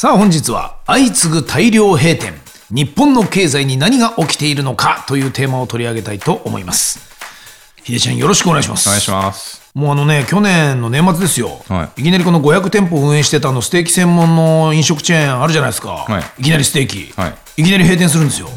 さあ本日は相次ぐ大量閉店。日本の経済に何が起きているのかというテーマを取り上げたいと思います。秀ちゃんよろしくお願いします。お願いします。もうあのね去年の年末ですよ、、はい。きなりこの500店舗運営してたあのステーキ専門の飲食チェーンあるじゃないですか、はい。いきなりステーキ、はい。いきなり閉店するんですよ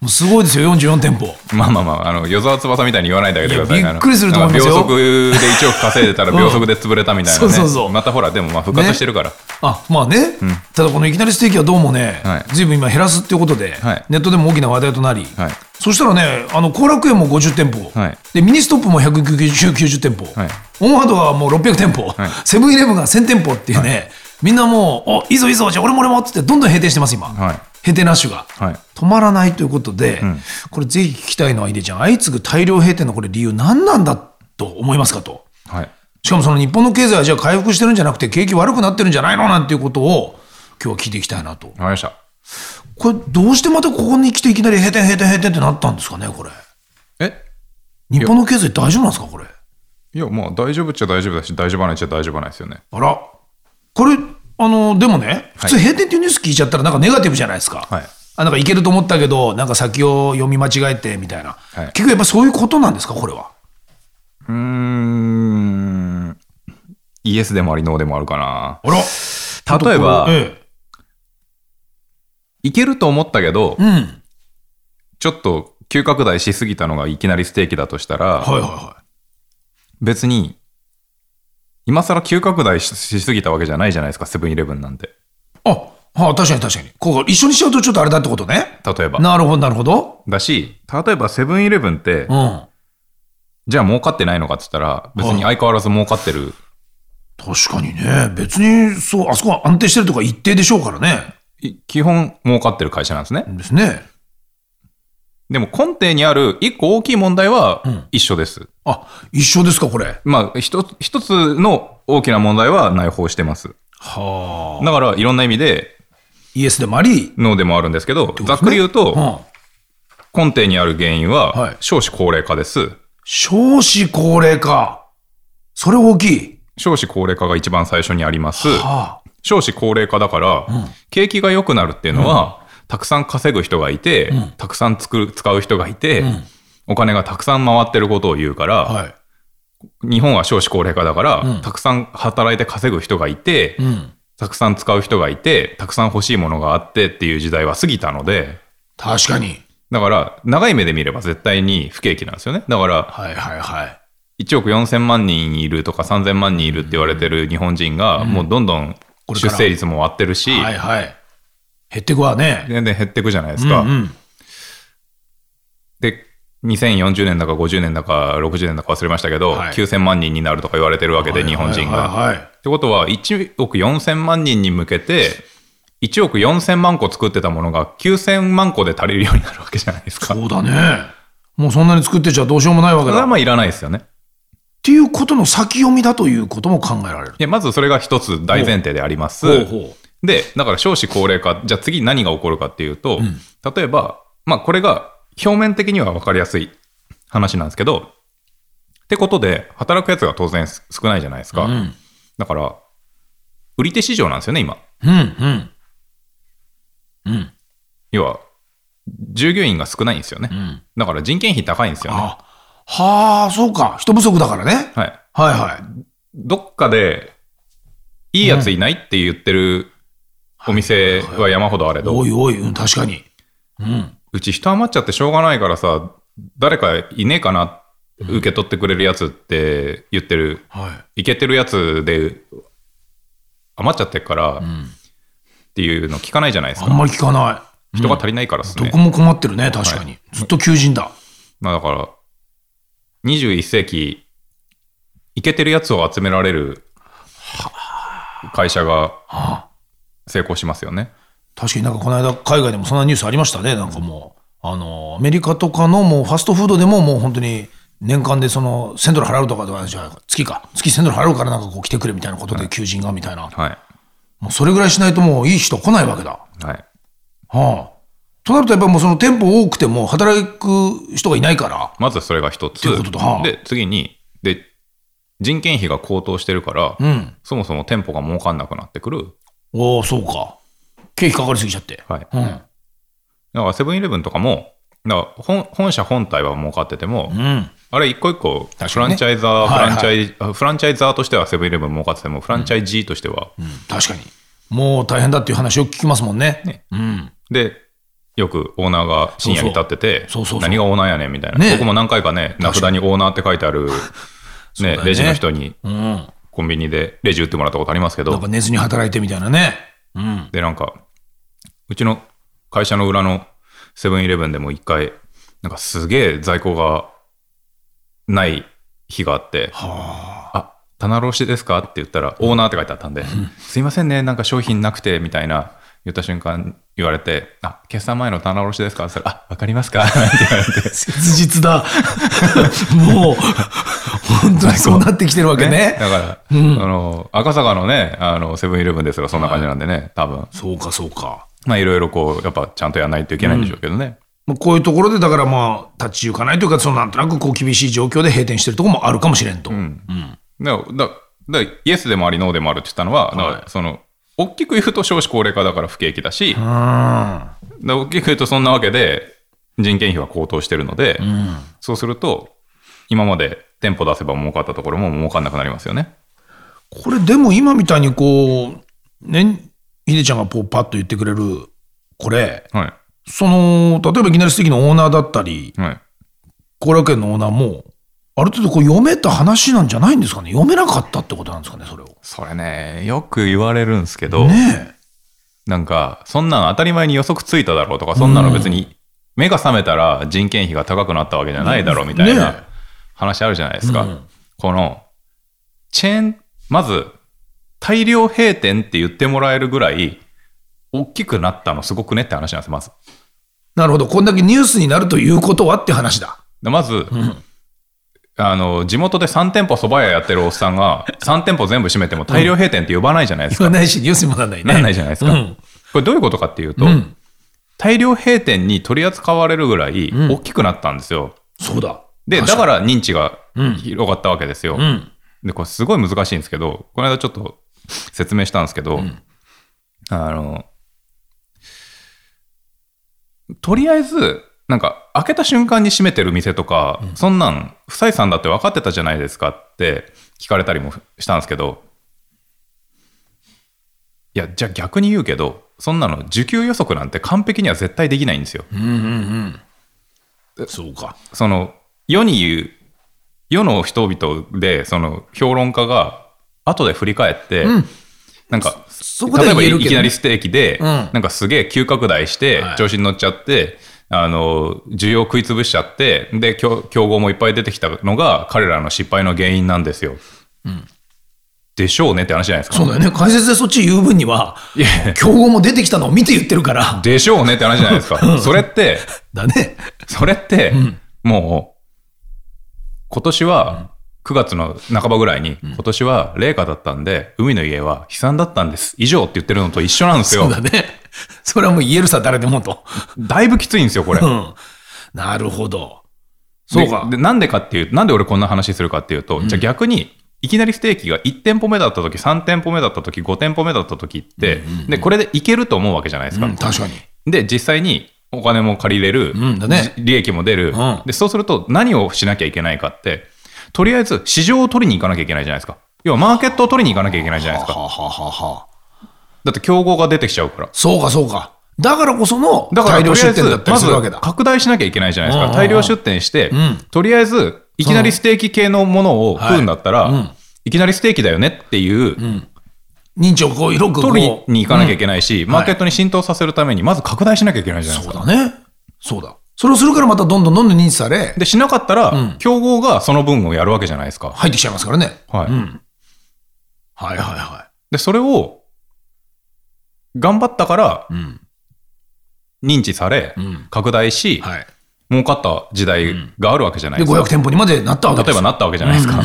もうすごいですよ44店舗。まあまあまあ、あの、与沢翼みたいに言わないであげてください。いやびっくりすると思いますよ。秒速で1億稼いでたら秒速で潰れたみたいなね。そうそうそう。またほら、でもまあ復活してるから。あまあね、ただこのいきなりステーキはどうもね、はい。ずいぶん今減らすっていうことで、はい。ネットでも大きな話題となり、はい。そしたらねあの幸楽苑も50店舗、はい。でミニストップも190店舗、はい。オンワードはもう600店舗、はい。セブンイレブンが1000店舗っていうね、みんなもう「おいいぞいいぞじゃあ俺も俺も」ってどんどん閉店してます今、はい閉店ラッシュが、はい止まらないということで、これぜひ聞きたいのは井出ちゃん相次ぐ大量閉店のこれ理由何なんだと思いますかと。はい。しかもその日本の経済はじゃあ回復してるんじゃなくて景気悪くなってるんじゃないのなんていうことを今日は聞いていきたいなと。わかりました。これどうしてまたここに来ていきなり閉店閉店閉店ってなったんですかねこれ。え？日本の経済大丈夫なんですかこれ。いや、まあ大丈夫っちゃ大丈夫だし、大丈夫ないっちゃ大丈夫ないですよね。あら。これ、あの、でもね、普通閉店っていうニュース聞いちゃったらなんかネガティブじゃないですか。はいあなんかいけると思ったけど、なんか先を読み間違えてみたいな。はい結局やっぱそういうことなんですかこれは？うーん。イエスでもあり、ノーでもあるかな。あら。例えばえいけると思ったけどえ、うん。ちょっと急拡大しすぎたのがいきなりステーキだとしたら、はいはいは別に、今更急拡大ししすぎたわけじゃないじゃないですか、セブンイレブンなんて。い。あ、はあ、確かに確かに。ここ一緒にしちゃうとちょっとあれだってことね。例えば。なるほどなるほど。だし、例えばセブンイレブンってう、ん。じゃあ儲かってないのかって言ったら、別に相変わらず儲かってる。確かにね。別に、そう、あそこは安定してるとか一定でしょうからね。い基本儲かってる会社なんですね。ですね。でも根底にある一個大きい問題はん一緒です。あ、一緒ですか、これ？まあ、一つ、一つの大きな問題は内包してます。はあ。だから、いろんな意味で、イエスでもあり、ノーでもあるんですけど、ざっくり言うと、うん。根底にある原因はいは少子高齢化です。少子高齢化。それ大きい。少子高齢化が一番最初にあります。は少子高齢化だから、景気が良くなるっていうのは、たくさん稼ぐ人がいて、たくさん作る使う人がいて、お金がたくさん回ってることを言うから、あ。はい。日本は少子高齢化だから、うんたくさん働いて稼ぐ人がいて、うん。たくさん使う人がいて、たくさん欲しいものがあってっていう時代は過ぎたので、確かに。だから、長い目で見れば絶対に不景気なんですよね。だから、はいはいはい。1億4000万人いるとか3000万人いるって言われてる日本人が、もうどんどん出生率も割ってるし、はいはい。減ってくわね。全然減っていくじゃないですか。うんうん。で、2040年だか50年だか60年だか忘れましたけど、はい9000万人になるとか言われてるわけで、日本人が。ってことは、1億4000万人に向けて、1億4000万個作ってたものが9000万個で足りるようになるわけじゃないですか。そうだね。もうそんなに作ってちゃどうしようもないわけだ。っそれはまあいらないですよね。ていうことの先読みだということも考えられる。いやまずそれが一つ大前提であります。ほうほで、だから少子高齢化、じゃあ次何が起こるかっていうと、例えば、まあこれが表面的には分かりやすい話なんですけど、ってことで、働くやつが当然少ないじゃないですか。んだから、売り手市場なんですよね、今。う。うんうん。うん。要は、従業員が少ないんですよね。んだから人件費高いんですよね。あ、はあ、そうか。人不足だからね。はい。はいはい。どっかで、いいやついないって言ってるお店は山ほどあれど、おいおい、うん、確かに。うん。うち人余っちゃってしょうがないからさ、誰かいねえかな、受け取ってくれるやつって言ってる、はい。いけてるやつで余っちゃってっから、んっていうの聞かないじゃないですか。あんまり聞かない。人が足りないからですね。どこも困ってるね、確かに。ずっと求人だ。まあだから、21世紀、いけてるやつを集められる会社が、成功しますよね。確かになんかこの間海外でもそんなニュースありましたね。なんかもう、あの、アメリカとかのもうファストフードでももう本当に年間でその1000ドル払うとかじゃあ月か。月1000ドル払うからなんかこう来てくれみたいなことで求人がみたいな。はい。もうそれぐらいしないともういい人来ないわけだ。はい。はあ。となるとやっぱりもうその店舗多くても働く人がいないから。まずそれが一つ。ということだはあで、次に、で、人件費が高騰してるから、うん。そもそも店舗が儲かんなくなってくる。おおそうか。経費かかりすぎちゃって。はい。うん。だからセブンイレブンとかも、だから本本社本体は儲かってても、うん。あれ一個一個、フランチャイザー、はいはいフランチャイ、あフランチャイザーとしてはセブンイレブン儲かってても、フランチャイジーとしては、うん。確かに。もう大変だっていう話を聞きますもんね。ねうん。で、よくオーナーが深夜に立ってて何がオーナーやねんみたいな。ね僕も何回かね、名札にオーナーって書いてある、ねねレジの人にうん。コンビニでレジ打ってもらったことありますけど。なんか、寝ずに働いてみたいなね。うん。で、なんか、うちの会社の裏のセブンイレブンでも一回、なんかすげえ在庫がない日があって、はあ、棚卸しですか？って言ったら、オーナーって書いてあったんで、すいませんね、なんか商品なくて、みたいな言った瞬間言われて、あ、決算前の棚卸しですか？って言ったら、あ、わかりますか？って言われてあ。、切実だ。もう、本当にそうなってきてるわけね。だから、あの、赤坂のね、あの、セブンイレブンですが、そんな感じなんでね、多分。そうか、そうか。まあ、いろいろこう、やっぱちゃんとやらないといけないんでしょうけどね。まあこういうところで、だからまあ、立ち行かないというか、そのなんとなくこう厳しい状況で閉店してるところもあるかもしれんと。うん。だから、イエスでもあり、ノーでもあるって言ったのは、だからその、大きく言うと少子高齢化だから不景気だし、だから大きく言うとそんなわけで人件費は高騰してるので、そうすると、今まで店舗出せば儲かったところも儲かんなくなりますよね。これでも今みたいにこう、ね、ひでちゃんがこうパッと言ってくれる、これ、はい。その、例えばいきなり素敵のオーナーだったり、はい。後楽園のオーナーも、ある程度こう読めた話なんじゃないんですかね？読めなかったってことなんですかね、それを。それね、よく言われるんですけど、ねなんか、そんなん当たり前に予測ついただろうとか、そんなの別に目が覚めたら人件費が高くなったわけじゃないだろうみたいねな話あるじゃないですか。うんこの、チェーン、まず、大量閉店って言ってもらえるぐらい、大きくなったのすごくねって話なんです、まず。なるほど。こんだけニュースになるということはって話だ。でまず、あの、地元で3店舗蕎麦屋やってるおっさんが、3店舗全部閉めても大量閉店って呼ばないじゃないですか。言わないし、ニュースにもならないね。なんないじゃないですか。うんこれどういうことかっていうと、うん大量閉店に取り扱われるぐらい大きくなったんですよ。そうだ。で、だ確から認知がうん広がったわけですよ。うん。で、これすごい難しいんですけど、この間ちょっと説明したんですけど、あの、とりあえず、なんか開けた瞬間に閉めてる店とか、そんなん不採算だって分かってたじゃないですかって聞かれたりもしたんですけど、いや、じゃあ逆に言うけど、そんなの需給予測なんて完璧には絶対できないんですよ。うんうんうん。そうか。その世に言う世の人々でその評論家が後で振り返って、うんなんか例えばいきなりステーキで、うんなんかすげえ急拡大してはい調子に乗っちゃって、あの需要食い潰しちゃってで競競合もいっぱい出てきたのが彼らの失敗の原因なんですよ。でしょうねって話じゃないですか。そうだよね。解説でそっち言う分には、競合も出てきたのを見て言ってるから。でしょうねって話じゃないですか。それってだね。それって、もう、今年は、9月の半ばぐらいに、今年は冷夏だったんで、海の家は悲惨だったんです。以上って言ってるのと一緒なんですよそう。だね。それはもう言えるさ、誰でもと。だいぶきついんですよ、これ。うん。なるほど。そうかで。でなんでかっていう、なんで俺こんな話するかっていうと、じゃあ逆に、いきなりステーキが1店舗目だった時、3店舗目だった時、5店舗目だった時って、で、これでいけると思うわけじゃないですか。うん、確かに。で、実際にお金も借りれる、うんだねじ利益も出る、うんで、そうすると何をしなきゃいけないかって、とりあえず市場を取りに行かなきゃいけないじゃないですか。要はマーケットを取りに行かなきゃいけないじゃないですか。はははは。だって競合が出てきちゃうから。そうか、そうか。だからこそのだから大量出店だったりますずるわけだ。拡大しなきゃいけないじゃないですか。うんうんうん大量出店して、んとりあえずいきなりステーキ系のものを食うんだったら、はいうんいきなりステーキだよねっていう、認知をこう広く取りに行かなきゃいけないし、んマーケットに浸透させるためにまず拡大しなきゃいけないじゃないですか。そうだね。そうだ。それをするからまたどんどんどんどん認知され、で、しなかったら、競合がその分をやるわけじゃないですか。入ってきちゃいますからね。はい。うん。はいはいはで、それを、頑張ったからうん。認知され、ん拡大し、はい。儲かった時代があるわけじゃないで、ですか。500店舗にまでなったわけですよ例えばなったわけじゃないですか。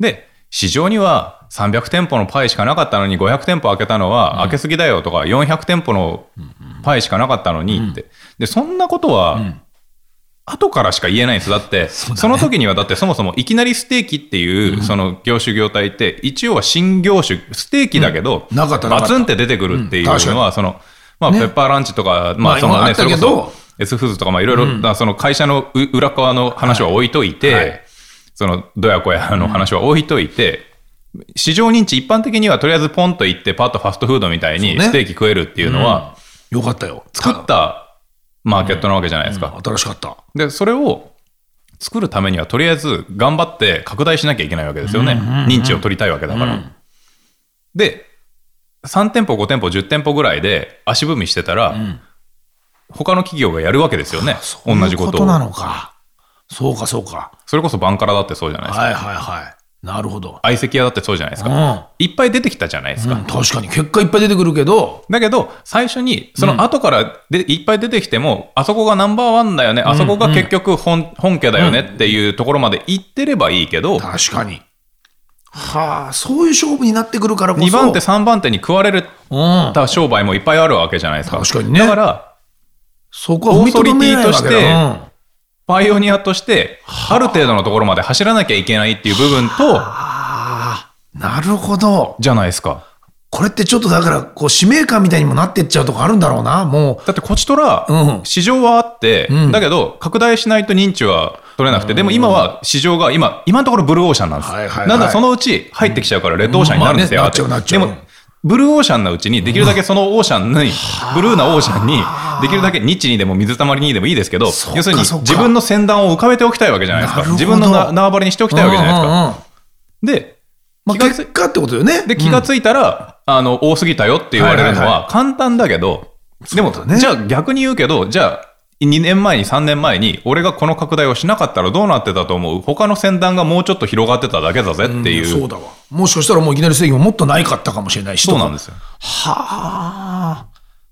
で、市場には300店舗のパイしかなかったのに500店舗開けたのは開けすぎだよとか400店舗のパイしかなかったのにって。で、そんなことは後からしか言えないんです。だって、その時にはだってそもそもいきなりステーキっていうその業種業態って一応は新業種、ステーキだけど、バツンって出てくるっていうのは、その、まあ、ね。ペッパーランチとか、ままああ、そのね、それこそ、S フーズとか、まあ、いろいろ、だからその会社のう裏側の話は置いといて、はい。はいその、どやこやの話は置いといて、市場認知、一般的にはとりあえずポンと行って、パッとファストフードみたいにステーキ食えるっていうのは、よかったよ。作ったマーケットなわけじゃないですか。新しかった。で、それを作るためには、とりあえず頑張って拡大しなきゃいけないわけですよね。認知を取りたいわけだから。で、3店舗、5店舗、10店舗ぐらいで足踏みしてたら、他の企業がやるわけですよね。同じことを。そういうことなのか。そうか、そうか。それこそバンカラだってそうじゃないですか。はいはいはい。なるほど。相席屋だってそうじゃないですうか。ん。いっぱい出てきたじゃないですか。うん確かに。結果いっぱい出てくるけど、だけど、最初に、その後からで、いっぱい出てきても、あそこがナンバーワンだよね、あそこが結局本,、本家だよねっていうところまで行ってればいいけど、確かに。はあ、そういう勝負になってくるからこそ。2番手、3番手に食われるうん。た商売もいっぱいあるわけじゃないですか。確かにねだから、そこはオーソリティとパイオニアとして、あ。る程度のところまで走らなきゃいけないっていう部分と、ああ、なるほど。じゃないですか。これってちょっとだから、こう、使命感みたいにもなってっちゃうとこあるんだろうな、もだってこちとらうん、市場はあって、うん。だけど、拡大しないと認知は取れなくて、でも今は市場が今、今のところブルーオーシャンなんです。はいはいはい。なんだそのうち入ってきちゃうからレッドオーシャンになるんですよ。うなっちゃう。でも、ブルーオーシャンのうちに、できるだけそのオーシャンに、ブルーなオーシャンに、できるだけニッチにでも水たまりにでもいいですけど要するに自分の先端を浮かべておきたいわけじゃないですか。自分のな縄張りにしておきたいわけじゃないですか。で、まあ、気がつ結果ってことよね。で、気がついたら、あの、多すぎたよって言われるのは簡単だけど、でも、じゃあ逆に言うけど、じゃあ、2年前に3年前に、俺がこの拡大をしなかったらどうなってたと思う？他の先端がもうちょっと広がってただけだぜっていう。そうだわ。もしかしたらもういきなり制御もっとないかったかもしれないし。そうなんですよ。はあ。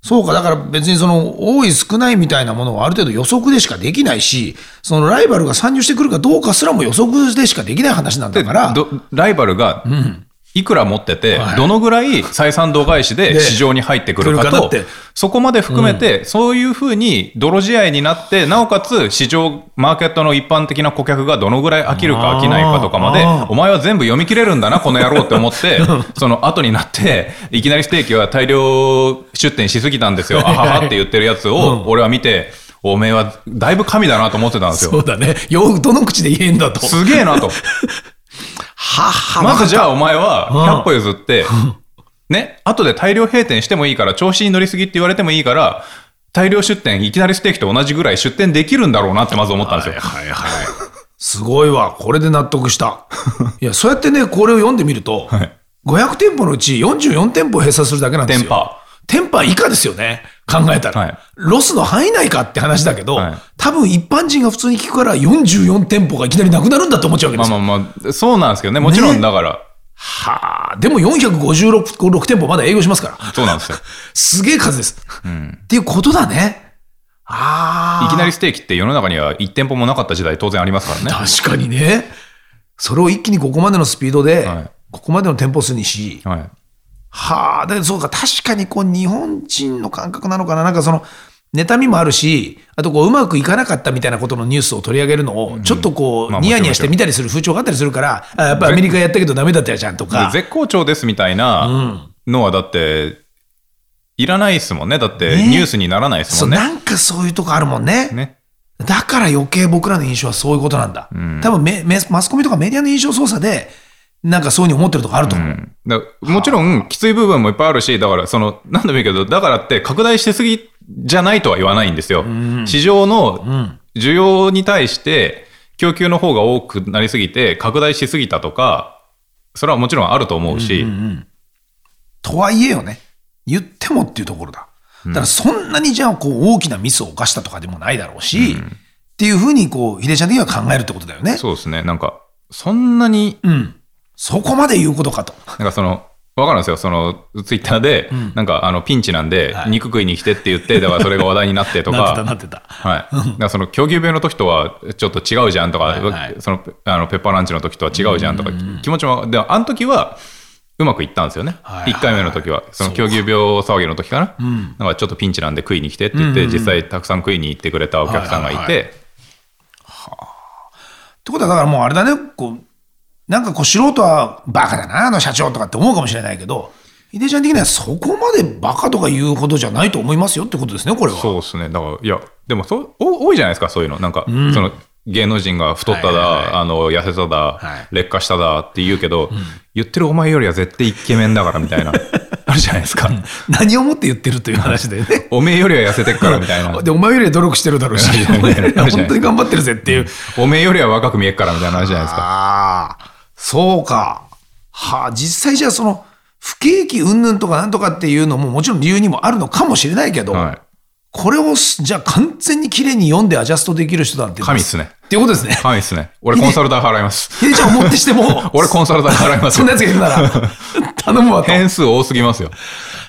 そうか、だから別にその多い少ないみたいなものはある程度予測でしかできないし、そのライバルが参入してくるかどうかすらも予測でしかできない話なんだでから、どライバルが、いくら持ってて、はいどのぐらい採算度外視でで市場に入ってくるかとそこまで含めて、そういうふうに泥仕合になって、なおかつ市場、マーケットの一般的な顧客がどのぐらい飽きるか飽きないかとかまでお前は全部読み切れるんだな、この野郎って思って、その後になって、いきなりステーキは大量出店しすぎたんですよ、あははって言ってるやつを、俺は見て、おめえはだいぶ神だなと思ってたんですよ。そうだね。よくどの口で言えんだと。すげえなと。ははまずじゃあお前うんは100歩譲って、ね、後で大量閉店してもいいから、調子に乗りすぎって言われてもいいから、大量出店、いきなりステーキと同じぐらい出店できるんだろうなってまず思ったんですよ。はいはい。すごいわ。これで納得した。いや、そうやってね、これを読んでみると、はい500店舗のうち44店舗を閉鎖するだけなんですよ。テンパ店舗以下ですよね。考えたら、はいロスの範囲内かって話だけど、はい多分一般人が普通に聞くから44店舗がいきなりなくなるんだって思っちゃうわけですよ。まあまあまあ、そうなんですけどね。もちろんねだから、はあ、でも456 6店舗まだ営業しますから。そうなんですよ。すげえ数です。っていうことだね。ああ。いきなりステーキって世の中には1店舗もなかった時代当然ありますからね。確かにね。それを一気にここまでのスピードで、はいここまでの店舗数にし、はい。はあ、で、そうか、確かにこう、日本人の感覚なのかな。なんかその、妬みもあるし、あとこう、うまくいかなかったみたいなことのニュースを取り上げるのを、ちょっとこう、まあニヤニヤして見たりする風潮があったりするから、あやっぱアメリカやったけどダメだったじゃんとでか。絶好調ですみたいなのはだって、いらないですもんね。だってねニュースにならないですもんね。なんかそういうとこあるもんね。ね。だから余計僕らの印象はそういうことなんだ。多分メメマスコミとかメディアの印象操作で、なんかそういうふうに思ってるとこあると思う。だもちろん、きつい部分もいっぱいあるし、だから、その、何でもいいけど、だからって拡大しすぎじゃないとは言わないんですよ。市場の需要に対して、供給の方が多くなりすぎて、拡大しすぎたとか、それはもちろんあると思うし、とはいえよね。言ってもっていうところだ。だからそんなにじゃあこう大きなミスを犯したとかでもないだろうし、っていうふうにこう、秀ちゃん的には考えるってことだよね。そうですね。なんか、そんなに、うん。そこまで言うことかと。なんかその、わかるんですよ。その、ツイッターで、なんか、あの、ピンチなんで、はい肉食いに来てって言って、だからそれが話題になってと なってたか、なってた。はい。だからその、狂牛病の時とはちょっと違うじゃんとか、はいはいその、あの、ペッパーランチの時とは違うじゃんとか、気持ちも、で、あの時は、うまくいったんですよね。はいはい1回目の時は。その、狂牛病騒ぎの時かな？なんかちょっとピンチなんで食いに来てって言って、実際たくさん食いに行ってくれたお客さんがいはいはいはて、ってことはだからもうあれだね、こう、なんかこう素人はバカだな、あの社長とかって思うかもしれないけど、井出ちゃん的にはそこまでバカとか言うほどじゃないと思いますよってことですね、これは。そうですね。だから、いや、でもそ多いじゃないですか、そういうの。なんか、その、芸能人が太っただ、はいはいはいあの、痩せただ、はい劣化しただって言うけど、言ってるお前よりは絶対イケメンだからみたいな、あるじゃないですか。何をもって言ってるという話だよね。おめえよりは痩せてっからみたいな。で、お前よりは努力してるだろうし、本当に頑張ってるぜっていう。おめえよりは若く見えっからみたいな話じゃないですか。ああ、そうか。はあ、実際じゃあその、不景気云々とかなんとかっていうのももちろん理由にもあるのかもしれないけど、はい。これをすじゃあ完全に綺麗に読んでアジャストできる人なんて。神っすね。っていうことですね。はいですね。俺コンサル代払います。ひでちゃんをもってしても、俺コンサル代払いますそんなやつがいるなら、頼むわと。変数多すぎますよ。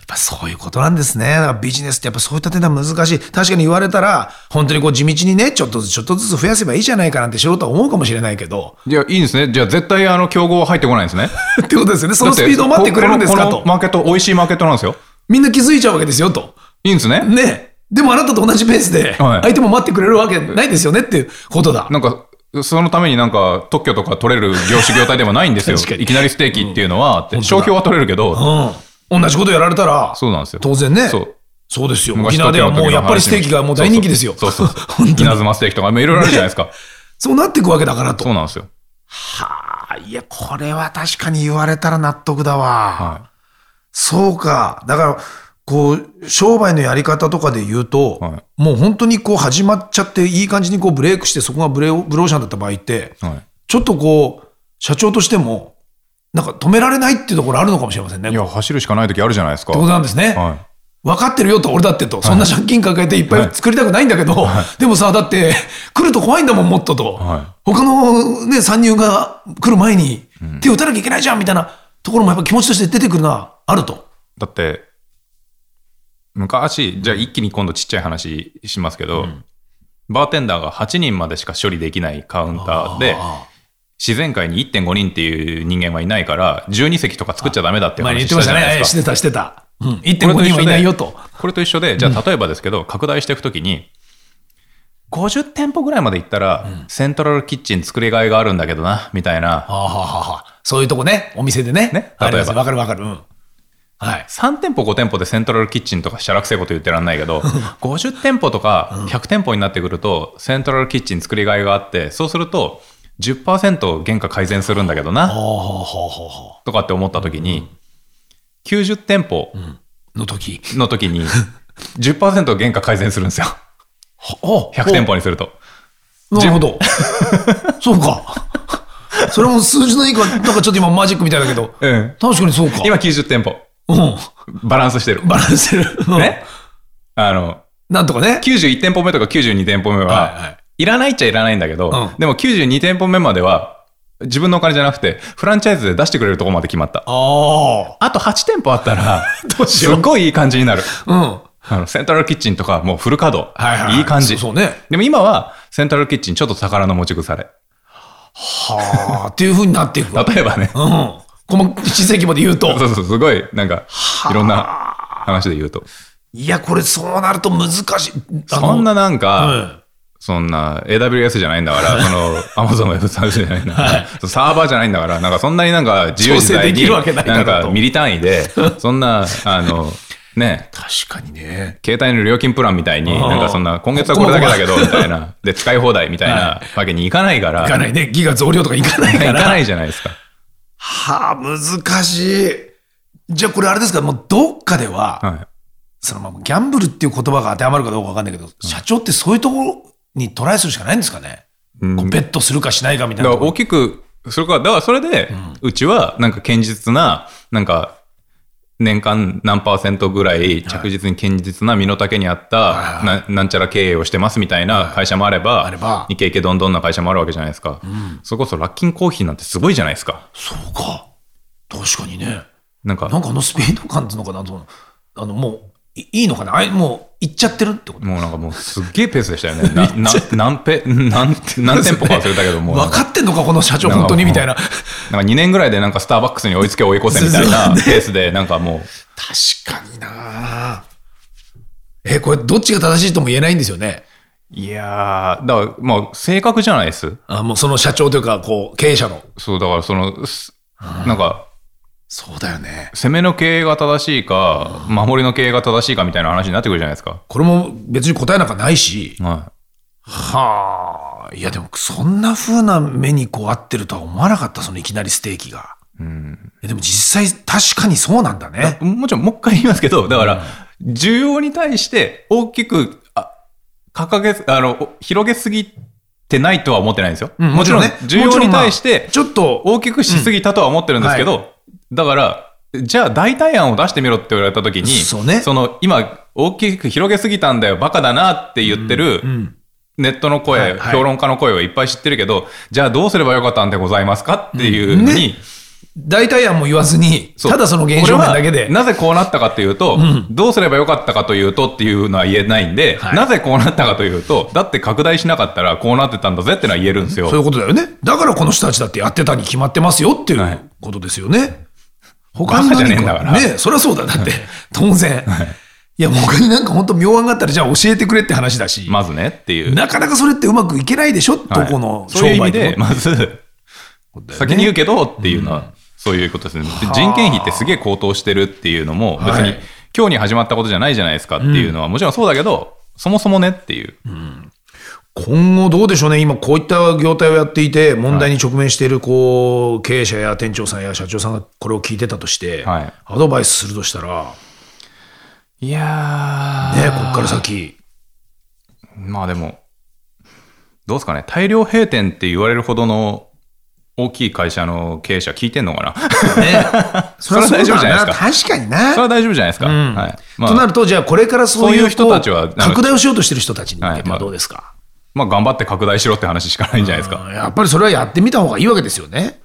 ぱそういうことなんですね。だからビジネスってやっぱそういった点では難しい。確かに言われたら、本当にこう地道にね、ちょっとずつちょっとずつ増やせばいいじゃないかなんて素人は思うかもしれないけど、いや、いいんですね。じゃあ絶対あの、競合は入ってこないんですね。ってことですよね。そのスピードを待ってくれるんですかとマーケット、美味しいマーケットなんですよ。みんな気づいちゃうわけですよと。いいんですね。ね。でもあなたと同じペースで、はい相手も待ってくれるわけないですよねっていうことだ。なんか、そのためになんか特許とか取れる業種業態でもないんですよ。いきなりステーキっていうのは、って本当だ商標は取れるけど、うん。同じことやられたら、そうなんですよ。当然ね。そう。そうですよ。昔沖縄ではもうやっぱりステーキがもう大人気ですよ。そうそうそう 稲妻ステーキとか、まあいろいろあるじゃないですか。そうなっていくわけだからと。そうなんですよ。はあ、いや、これは確かに言われたら納得だわ。はそうか。だから、こう、商売のやり方とかで言うと、はいもう本当にこう始まっちゃって、いい感じにこうブレイクして、そこがブレオブローシャンだった場合って、い。はちょっとこう、社長としても、なんか止められないっていうところあるのかもしれませんね。い。いや、走るしかない時あるじゃないですか。ってことなんですね。は分かってるよと、俺だってと。そんな借金抱えていっぱい作りたくないんだけど、でもさ、だって、来ると怖いんだもん、もっとと。は他のね、参入が来る前に、手を打たなきゃいけないじゃん、みたいなところもやっぱ気持ちとして出てくるのはあると。い。だって、昔、じゃあ一気に今度ちっちゃい話しますけど、バーテンダーが8人までしか処理できないカウンターで、あ自然界に1.5人っていう人間はいないから、12席とか作っちゃダメだって話した言ってましたね。じゃないですか。してた、してた。うん。1.5人はいないよと。これと一緒で、じゃあ例えばですけど、拡大していくときに、50店舗ぐらいまで行ったら、セントラルキッチン作りがいがあるんだけどな、みたいな。はあ、はあはあはあ、そういうとこね、お店でね。ね例えばわかるわかる。うん。はい。3店舗5店舗でセントラルキッチンとかしゃらくせえこと言ってらんないけど、50店舗とか100店舗になってくると、セントラルキッチン作りがいがあって、そうすると、10%原価改善するんだけどな、とかって思ったときに、90店舗あ。の時。の時に、10%原価改善するんですよ。お100店舗にすると。なるほど。そうか。それも数字のいいか、なんかちょっと今マジックみたいだけど。うん。確かにそうか。今90店舗。うん。バランスしてる。バランスしてる。うんねあの、なんとかね。91店舗目とか92店舗目は、はいらないっちゃいらないんだけど、うんでも92店舗目までは、自分のお金じゃなくて、フランチャイズで出してくれるところまで決まった。ああ。あと8店舗あったら、どうしようすごいいい感じになる。うん。あの、セントラルキッチンとかもうフル稼働。はいはいはいい感じ。そうそうねでも今は、セントラルキッチンちょっと宝の持ち腐れ。はあ。っていう風になっていく。例えばね。うん。この小さい規模で言うと。そうそう、すごい、なんか、いろんな話で言うと。いや、これそうなると難しい。そんななんか、うんそんな AWS じゃないんだから、その Amazon ビスじゃないんだから、サーバーじゃないんだから、なんかそんなになんか自由自在に、調整できるわけなんかミリ単位で、そんな、あの、ね、確かにね。携帯の料金プランみたいに、なんかそんな、今月はこれだけだけど、みたいな、で、使い放題みたいなわけにいかないから、いかないね。ギガ増量とかいかないから。いかないじゃないですか。はあ、難しい。じゃあこれあれですか、もうどっかでは、はい。そのままギャンブルっていう言葉が当てはまるかどうかわかんないけど、社長ってそういうところにトライするしかないんですかね。うんこうベットするかしないかみたいな。大きく、それから、だからそれで、うちはなんか堅実な、なんか、年間何パーセントぐらい着実に堅実な身の丈に合ったななんちゃら経営をしてますみたいな会社もあればあれば、イケイケどんどんな会社もあるわけじゃないですか。それこそラッキンコーヒーなんてすごいじゃないですか。そうか。確かにね。なんか、なんかあのスピード感っていうのかな、あの、もう、いいいのかな？あれ、もう、行っちゃってるってこと？もうなんかもうすっげえペースでしたよね。な、な、何ペ、何、何店舗か忘れたけど、も分か。かってんのか、この社長、本当にみたいな。なんか2年ぐらいでなんかスターバックスに追いつけ追い越せみたいなペースで、なんかもう、確かになえ、これ、どっちが正しいとも言えないんですよね？いやー、だから、まあ、正確じゃないです？あもうその社長というか、こう、経営者の。そう、だからその、すなんか、そうだよね。攻めの経営が正しいか、守りの経営が正しいかみたいな話になってくるじゃないですか。これも別に答えなんかないし。ははあ。いや、でも、そんな風な目にこう合ってるとは思わなかった、そのいきなりステーキが。い。うん。えでも実際、確かにそうなんだね。もちろん、もう一回言いますけど、だから、需要に対して大きく、あ、掲げす、あの、広げすぎてないとは思ってないんですよ。うんもちろん、ね需要に対して、ちょっと、大きくしすぎたとは思ってるんですけど、うだから、じゃあ代替案を出してみろって言われた時に、そうねの今、大きく広げすぎたんだよ、バカだなって言ってる、うん。ネットの声、はいはい評論家の声をいっぱい知ってるけど、じゃあどうすればよかったんでございますかっていうのに、大体案も言わずに、そうただその現象面だけでなぜこうなったかというと、どうすればよかったかというとっていうのは言えないんで、はいなぜこうなったかというと、だって拡大しなかったらこうなってたんだぜってのは言えるんですよ。そういうことだよね。だからこの人たちだってやってたに決まってますよっていはいうことですよね。バカじゃねえんだからねそりゃそうだ。だって、当然。いや、他になんか本当妙案があったら、じゃあ教えてくれって話だし。まずねっていう。なかなかそれってうまくいけないでしょ、どはいこの商売でも。まず、先に言うけどっていうのは、そういうことですね。で人件費ってすげえ高騰してるっていうのも、別にはい今日に始まったことじゃないじゃないですかっていうのは、もちろんそうだけど、そもそもねっていう。今後どうでしょうね、今こういった業態をやっていて、問題に直面しているこう経営者や店長さんや社長さんがこれを聞いてたとして、はい。アドバイスするとしたら、いやね、こっから先。まあでも、どうですかね、大量閉店って言われるほどの大きい会社の経営者聞いてんのかな？ね、それは大丈夫じゃないですか。確かにそれな。は大丈夫じゃないですか。うん。はい。まあ、となると、じゃあこれからそういう人たちは拡大をしようとしてる人たちに向けてはどうですか、まあ頑張って拡大しろって話しかないんじゃないですか。うんやっぱりそれはやってみた方がいいわけですよね。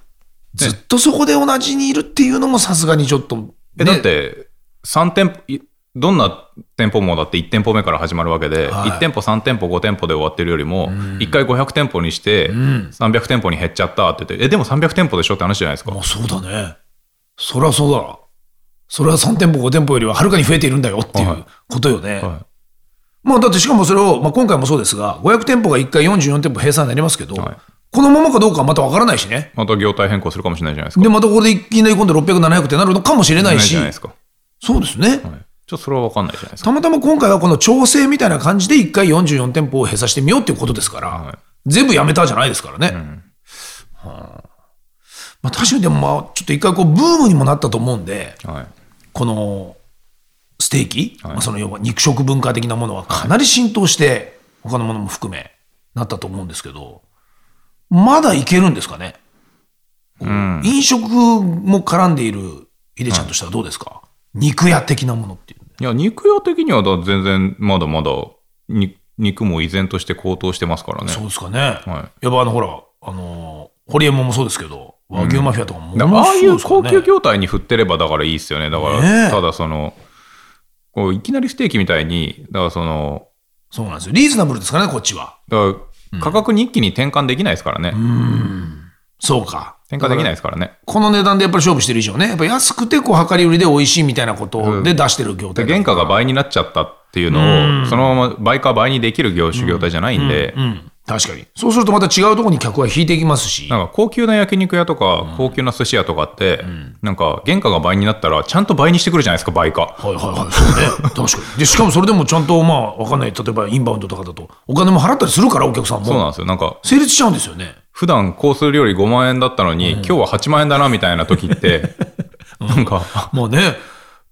ずっとそこで同じにいるっていうのもさすがにちょっと、え、ねだって、3店舗、いどんな店舗もだって1店舗目から始まるわけで、はい1店舗、3店舗、5店舗で終わってるよりも、1回500店舗にして、300店舗に減っちゃったって言って、え、でも300店舗でしょって話じゃないですか。まあそうだね。それはそうだ。それは3店舗、5店舗よりははるかに増えているんだよっていうはいことよね。はまあだってしかもそれを、まあ、今回もそうですが、500店舗が1回44店舗閉鎖になりますけど、はいこのままかどうかはまたわからないしね。また業態変更するかもしれないじゃないですか。で、またここでいきなり今度600、700ってなるのかもしれないしないじゃない、ですか。はい。そうですね。ちょっとそれは分かんないじゃないですか。たまたま今回はこの調整みたいな感じで1回44店舗を閉鎖してみようっていうことですから、はい全部やめたじゃないですからね。はあまあ、確かにでもまあちょっと一回こうブームにもなったと思うんで、はい。このステーキ、はいまあ、その要は肉食文化的なものはかなり浸透して、他のものも含めなったと思うんですけど、まだいけるんですかね、うん。飲食も絡んでいるヒデちゃんとしてはどうですか、肉屋的なものっていう。いや、肉屋的にはだ全然まだまだに肉も依然として高騰してますからね。そうですかね。はいやっぱあのほら、あのー、ホリエモンもそうですけど、和牛マフィアとかもだからああいう高級業業態に振ってればだからいいですよね。だから、ただその、こういきなりステーキみたいに、だからその、そうなんですよ。リーズナブルですからね、こっちは。だから価格に一気に転換できないですからね。そうか。転換できないですからね。この値段でやっぱり勝負してる以上ね、やっぱ安くてこう量り売りで美味しいみたいなことで出してる業態だで原価が倍になっちゃったっていうのを、そのまま倍か倍にできる業種業態じゃないんで、うん、確かに。そうするとまた違うところに客は引いていきますし。なんか高級な焼肉屋とか、高級な寿司屋とかって、なんか原価が倍になったら、ちゃんと倍にしてくるじゃないですか、倍か。はいはいはい、そうね。確かに。で、しかもそれでもちゃんとまあ、わかんない。例えばインバウンドとかだと、お金も払ったりするから、お客さんも。そうなんですよ。なんか、成立しちゃうんですよね。普段コース料理5万円だったのに、今日は8万円だなみたいな時って、なんか、まあね。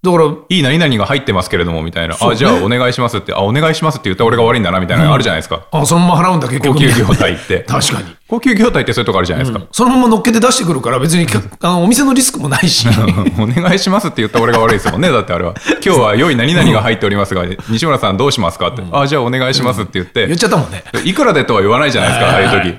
だから、いい何々が入ってますけれども、みたいな。あ、じゃあお願いしますって、あ、お願いしますって言ったら俺が悪いんだな、みたいなのあるじゃないですか。あ、そのまま払うんだ、結局。高級業態って。確かに。高級業態ってそういうとこあるじゃないですか。そのまま乗っけて出してくるから、別に客あのお店のリスクもないし。お願いしますって言った俺が悪いですもんね。だってあれは。今日は良い何々が入っておりますが、西村さんどうしますかって。あ、じゃあお願いしますって言っ、言ってちゃったもんね。いくらでとは言わないじゃないですか、ああいう時。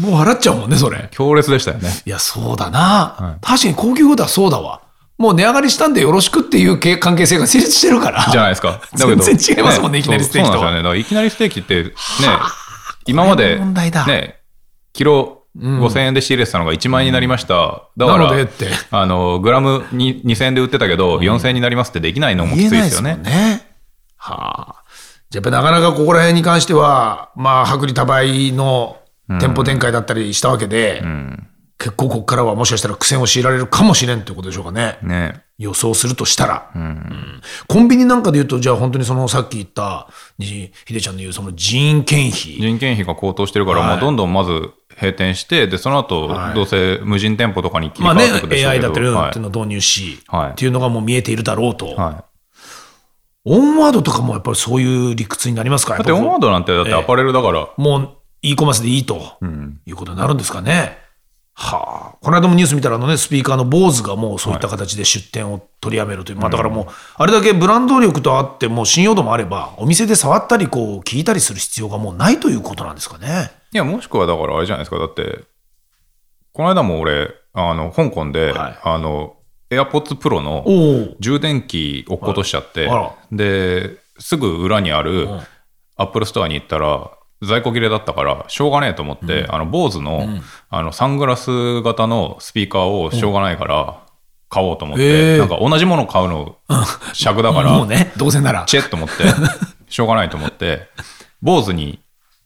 もう払っちゃうもんね、それ。強烈でしたよね。いや、そうだな。確かに高級業態はそうだわ。もう値上がりしたんでよろしくっていうけ関係性が成立してるから。じゃないですか。全然違いますもんねいきなりステーキとそうなんですよね。だからいきなりステーキって、ね、今まで、ね、キロ5000円で仕入れてたのが1万円になりました。だから、あの、グラムに2000円で売ってたけど、4000円になりますってできないのもきついですよね。言えないですもんね。はあ。じゃあやっぱなかなかここら辺に関しては、まあ、薄利多売の店舗展開だったりしたわけで、うん。結構ここからはもしかしたら苦戦を強いられるかもしれんということでしょうかね。ね。予想するとしたら、うんコンビニなんかで言うと、じゃあ本当にそのさっき言った、にひでちゃんの言うその人件費。人件費が高騰してるから、はいもうどんどんまず閉店して、で、その後、はいどうせ無人店舗とかに切りまあね替わっていくでしょうけ AI ど、だったりはいっていうのを導入し、はいっていうのがもう見えているだろうと。はい。オンワードとかもやっぱりそういう理屈になりますかだってオンワードなんてだってアパレルだから、もう e コマースでいいと、いうことになるんですかね。はあ、この間もニュース見たらあの、ね、スピーカーの BOSE がもうそういった形で出店を取りやめるという、まあ、だからもう、あれだけブランド力とあって、もう信用度もあれば、お店で触ったりこう聞いたりする必要がもうないということなんですかね。いや、もしくはだからあれじゃないですか。だって、この間も俺、あの、香港で、はい。あの、AirPods Pro の充電器落っことしちゃって、はいで、すぐ裏にある Apple Store に行ったら、在庫切れだったから、しょうがねえと思って、あの、坊主の、あの、サングラス型のスピーカーをしょうがないから、買おうと思って、なんか同じもの買うの、尺だから、もうね、どうせなら、チェッと思って、しょうがないと思って、坊主に、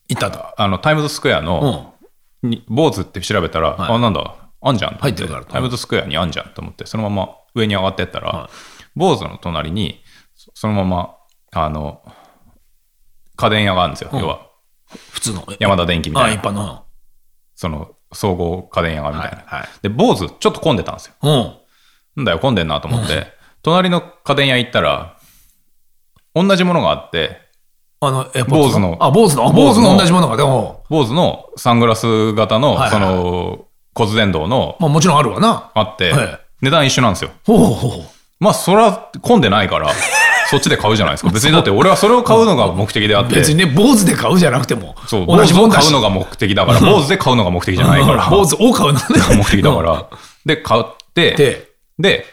行ったと。あの、タイムズスクエアの、に坊主って調べたら、あ、なんだ、あんじゃんと思入ってるからと。タイムズスクエアにあんじゃんと思って、そのまま上に上がってったら、坊主の隣に、そそのまま、あの、家電屋があるんですよ。要は、普通の。山田電機みあたいな。一般の。その、総合家電屋がみたいな。はいはいで、坊主、ちょっと混んでたんですよ。うん。なんだよ、混んでんなと思って、隣の家電屋行ったら、同じものがあって、あの、え、坊主のあ、坊主の、あ坊主の同じものが、でも、坊主のサングラス型の、そはいはいはいの、骨伝導のまあもちろんあるわな。あってはい、値段一緒なんですよ。ほうほうほう。まあ、それは混んでないから、そっちで買うじゃないですか。別にだって俺はそれを買うのが目的であって、別にね、坊主で買うじゃなくても、そう、同坊主をじもん。買うのが目的だから、坊主で買うのが目的じゃないから、坊主を買うのね。目的だから。で、買って、で、で、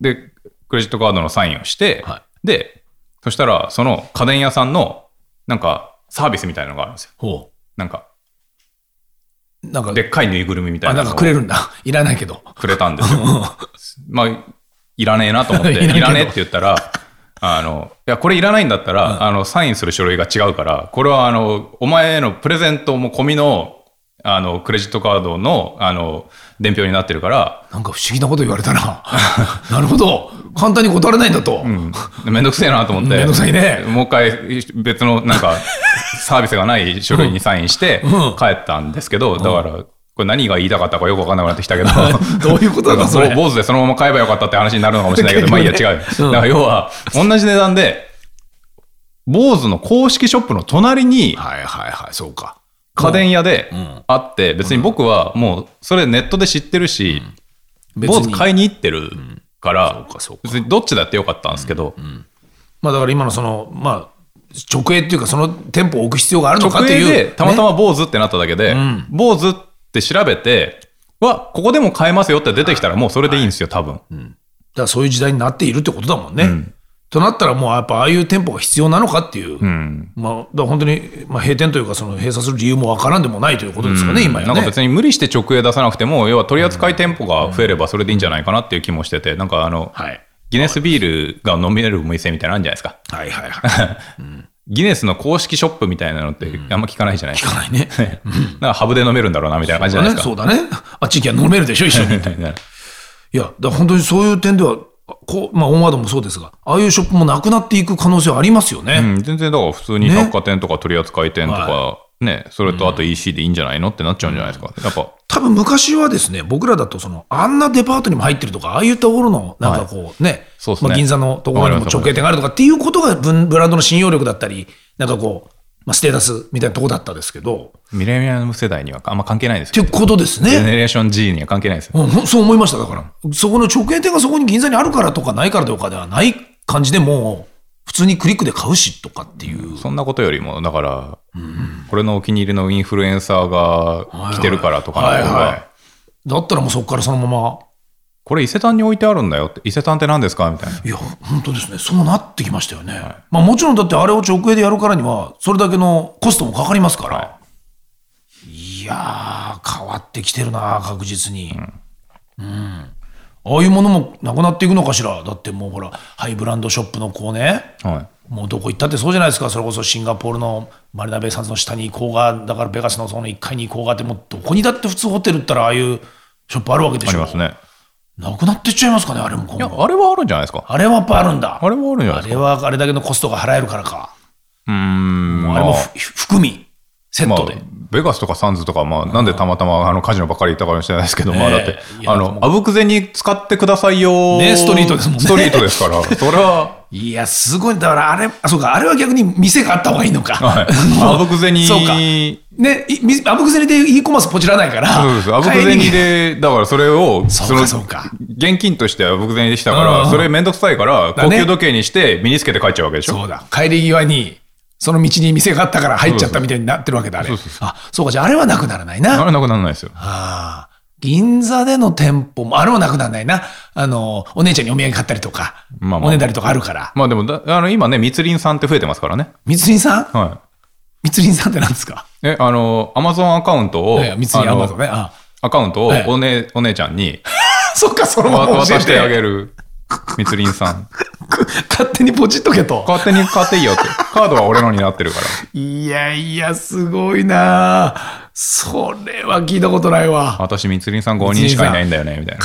で、クレジットカードのサインをして、はで、そしたら、その家電屋さんの、なんか、サービスみたいなのがあるんですよ。ほなんか、う。なんか、でっかいぬいぐるみみたあ、いななんかくれるんだ。いらないけど。くれたんですよ。まあ、いらねえなと思って、いらねえって言ったら、あの、いや、これいらないんだったら、あの、サインする書類が違うから、これは、あの、お前へのプレゼントも込みの、あの、クレジットカードの、あの、伝票になってるから、なんか不思議なこと言われたな。なるほど。簡単に断れないんだと。うん、めんどくせえなと思って、めんどくさいねもう一回別のなんか、サービスがない書類にサインしてうん帰ったんですけど、だから、これ何が言いたかったかよくわかんなくなってきたけど、どういうことだそれ。坊主でそのまま買えばよかったって話になるのかもしれないけど、まあいいや、違う。だうん。から要は、同じ値段で、坊主の公式ショップの隣にはいはいはい、そうか。家電屋でん。あって、別に僕はもうそれネットで知ってるし、別坊主買いに行ってるから別にどっちだってよかったんですけど、まあだから今のその、まあ、直営っていうか、その店舗を置く必要があるのか直っていう。営でたまたねま坊主ってなっただけで、ん。坊主って調べて、わ、ここでも買えますよって出てきたらもうそれでいいんですよ、多分。だからそういう時代になっているってことだもんね。となったらもうやっぱああいう店舗が必要なのかっていう。うん。まあ、だ本当に、まあ、閉店というか、その閉鎖する理由もわからんでもないということですかね、今やね。なんか別に無理して直営出さなくても、要は取扱店舗が増えればそれでいいんじゃないかなっていう気もしてて、なんかあの、はい。ギネスビールが飲めるお店みたいなのあるんじゃないですか。はいはいはい。ギネスの公式ショップみたいなのってあんま聞かないじゃない？ですか。聞かないね。なんかハブで飲めるんだろうなみたいな感じじゃないですか。そうだね。そうだね。あっち行きゃ飲めるでしょ、一緒に。いや、だから本当にそういう点では、こうまあ、オンワードもそうですが、ああいうショップもなくなっていく可能性はありますよね。うん、全然だから普通にね百貨店とか取扱店とか、はね、それとあと EC でいいんじゃないのってなっちゃうんじゃないですか。やっぱ、多分昔はですね、僕らだとその、あんなデパートにも入ってるとか、ああいうところの、なんかこうね、そうっすねまあ、銀座のところにも直営店があるとかっていうことがブンブランドの信用力だったり、なんかこう、まあ、ステータスみたいなとこだったですけど、ミレニアム世代にはあんま関係ないですよ。っていうことですね。ジェネレーション G には関係ないですよ。うんそう思いました、だから。そこの直営店がそこに銀座にあるからとかないからとかではない感じでもう、普通にクリックで買うしとかっていう。そんなことよりも、だから、これのお気に入りのインフルエンサーが来てるからとかのだったらもうそこからそのままこれ伊勢丹に置いてあるんだよって、伊勢丹って何ですかみたいな。いや、本当ですね。そうなってきましたよね。まあもちろんだってあれを直営でやるからには、それだけのコストもかかりますから。、はいやー、変わってきてるな、確実に。うん。ああいうものもなくなっていくのかしら。だってもうほら、ハイブランドショップのこうね、はい。もうどこ行ったってそうじゃないですか、それこそシンガポールのマリナベイサンズの下に行こうが、だからベガスのその1階に行こうがって、もうどこにだって普通ホテル行ったら、ああいうショップあるわけでしょ。ありますね。なくなってっちゃいますかね、あれも今いや、後。あれはあるんじゃないですか。あれはやっぱあるんだ。あれはあるんじゃないですか。あれはあれだけのコストが払えるからか。うーん。あれも含み、セッまあトで。、ベガスとかサンズとか、まあ、なんでたまたまあのカジノばっかり行ったかもしれないですけど、まあ、だってあの、あぶくぜに使ってくださいよ。ねストリートですもんねストリートですから、それは、いや、すごい。だからあれ、あ、そうか、あれは逆に店があった方がいいのか。はい。あぶくぜに、そうか。ね、あぶくぜにで e コマースポチらないから。そうです。あぶくぜにで、だからそれを、そうかのそうか現金としてあぶくぜにできたかうんら、それめんどくさいから、高級時計にして身につけて帰っちゃうわけでしょ。そうだ。帰り際に、その道に店があったから入っちゃったみたいになってるわけだ、あれ。そうそうあ、そうか、じゃああれはなくならないな。あれなくならないですよ。ああ。銀座での店舗も、あれもなくならないな。あの、お姉ちゃんにお土産買ったりとか、まあまあおねだりとかあるから。まあでもだ、あの、今ね、密林さんって増えてますからね。密林さん？は密林さんって何ですか？い。え、あの、アマゾンアカウントを、いや密林アマゾンね。あアカウントをええお,、ね、お姉ちゃんに そっか、そのまわま渡してあて。げる。密林さん。勝手にポチっとけと。勝手に買っていいよって。カードは俺のになってるから。いやいや、すごいなそれは聞いたことないわ。私、密林さん5人しかいないんだよね、みたいな。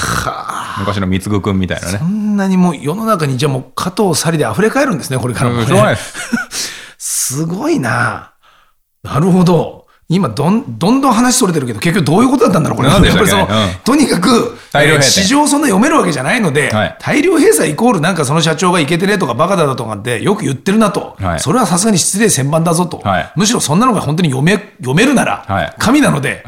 昔の貢くんみたいなねそ。んなにもう世の中にじゃあもう加藤サリで溢れ返るんですね、これからも、ね。しょうがないです。すごいななるほど。今どん、どんどん話それてるけど、結局どういうことだったんだろう、これ。なんでやっぱりその、うん。とにかく、市場そんな読めるわけじゃないので、はい。大量閉鎖イコールなんかその社長がいけてねえとかバカだとかってよく言ってるなと。はい。それはさすがに失礼千万だぞと。はい。むしろそんなのが本当に読め、読めるなら、はい。神なので、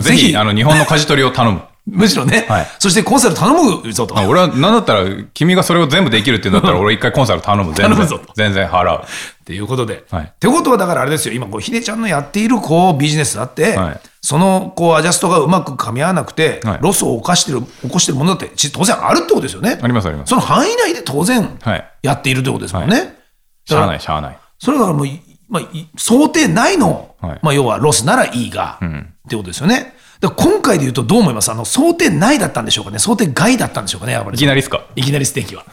ぜひ、あの、日本の舵取りを頼む。むしろね、はいそしてコンサル頼むぞと。あ俺は、なんだったら、君がそれを全部できるって言うんだったら、俺一回コンサル頼む。全然頼むぞと。全然払う。っていうことで。はいってことはだからあれですよ、今こう、ひでちゃんのやっているこうビジネスだって、はいそのこうアジャストがうまく噛み合わなくて、はいロスを犯してる起こしてるものだってち当然あるってことですよね。ありますありますその範囲内で当然はいやっているってことですもんね。しゃあない、しゃあない。それがもう、いまあ、い想定内の、はいまあ、要はロスならいいが、んってことですよね。今回で言うとどう思います？あの想定内だったんでしょうかね？想定外だったんでしょうかね？いきなりっすか？いきなりステーキは。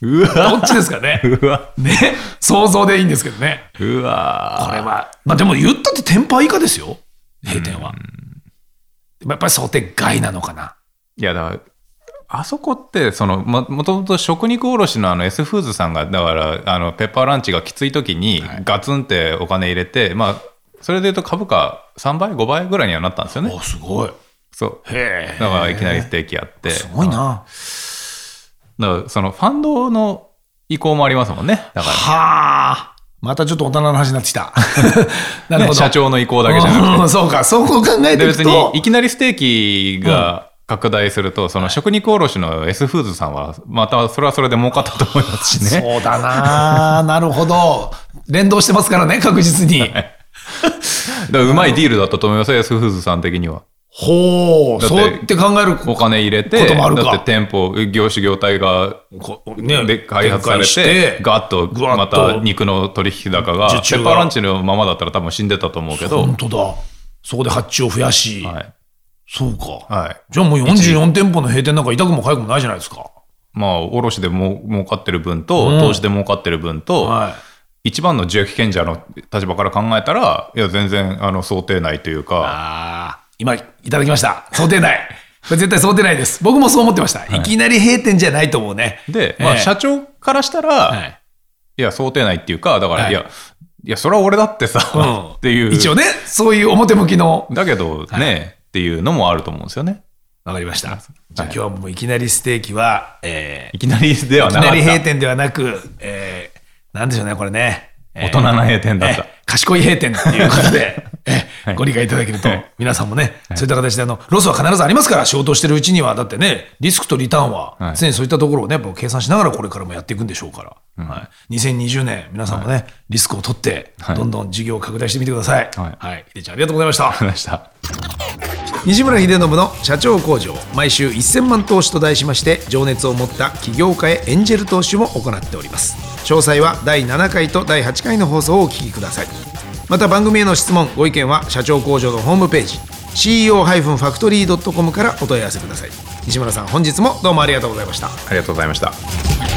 うわ。どっちですかね？うわ。ね想像でいいんですけどね。うわ。これは、まあでも言ったってテンパー以下ですよ、閉店は。やっぱり想定外なのかな？いや、だから、あそこって、その、も、もともと食肉卸のあの S フーズさんが、だから、あの、ペッパーランチがきつい時に、ガツンってお金入れて、まあ、それで言うと株価3倍、5倍ぐらいにはなったんですよね。おすごい。そう。へえ。だから、いきなりステーキやって。すごいな。だから、その、ファンドの意向もありますもんね。だかはあ。またちょっと大人の話になってきた。なら、ね、るほど。社長の意向だけじゃなくて。う んそうか、そう考えてで、別いくとに、いきなりステーキが拡大すると、その食肉卸の S フーズさんは、また、それはそれで儲かったと思いますしね。そうだな。なるほど。連動してますからね、確実に。らうまいディールだったと思いますよ、S フーズさん的には。ほう、そうやって考えるお金入れて、こともあるかだって店舗、業種業態が、こねで開発されてガッとまとた肉の取引高が、ペッパーランチのままだったら多分死んでたと思うけど、本当だ。そこで発注を増やし。はい。そうか。はい。じゃあもう44店舗の閉店なんか痛くも痒くもないじゃないですか。まあ、卸でも儲かってる分と、うん投資で儲かってる分と、はい。一番の受益権者の立場から考えたら、いや、全然、あの、想定内というか、ああ、今いただきました。想定内。これ絶対想定内です。僕もそう思ってました。い、きなり閉店じゃないと思うね。で、まあ、ええ社長からしたら、、はいい。や、想定内っていうか、だから、はいい、や、いや、それは俺だってさ、うんっていう。一応ね、そういう表向きの。だけどね、っていうのもあると思うんですよね。わかりました。じゃあ今日はもういきなりステーキは、えいきなりでー、きなはいなかった。り閉店ではなく、えー、なんでしょうね、これね。えー。大人な閉店だった。えー賢い閉店っていうことで、ご理解いただけるとはい、皆さんもね、そういった形であの、ロスは必ずありますから、仕事をしてるうちには、だってね、リスクとリターンははい、常にそういったところをね、計算しながらこれからもやっていくんでしょうから、はい、2020年、皆さんもね、リスクを取って、はい。どんどん事業を拡大してみてください。はい。はい。ちゃん、ありがとうございました。話した。西村秀信の社長工場毎週1000万投資と題しまして情熱を持った起業家へエンジェル投資も行っております。詳細は第7回と第8回の放送をお聞きください。また番組への質問ご意見は社長工場のホームページ CEO-factory.com からお問い合わせください。西村さん本日もどうもありがとうございました。ありがとうございました。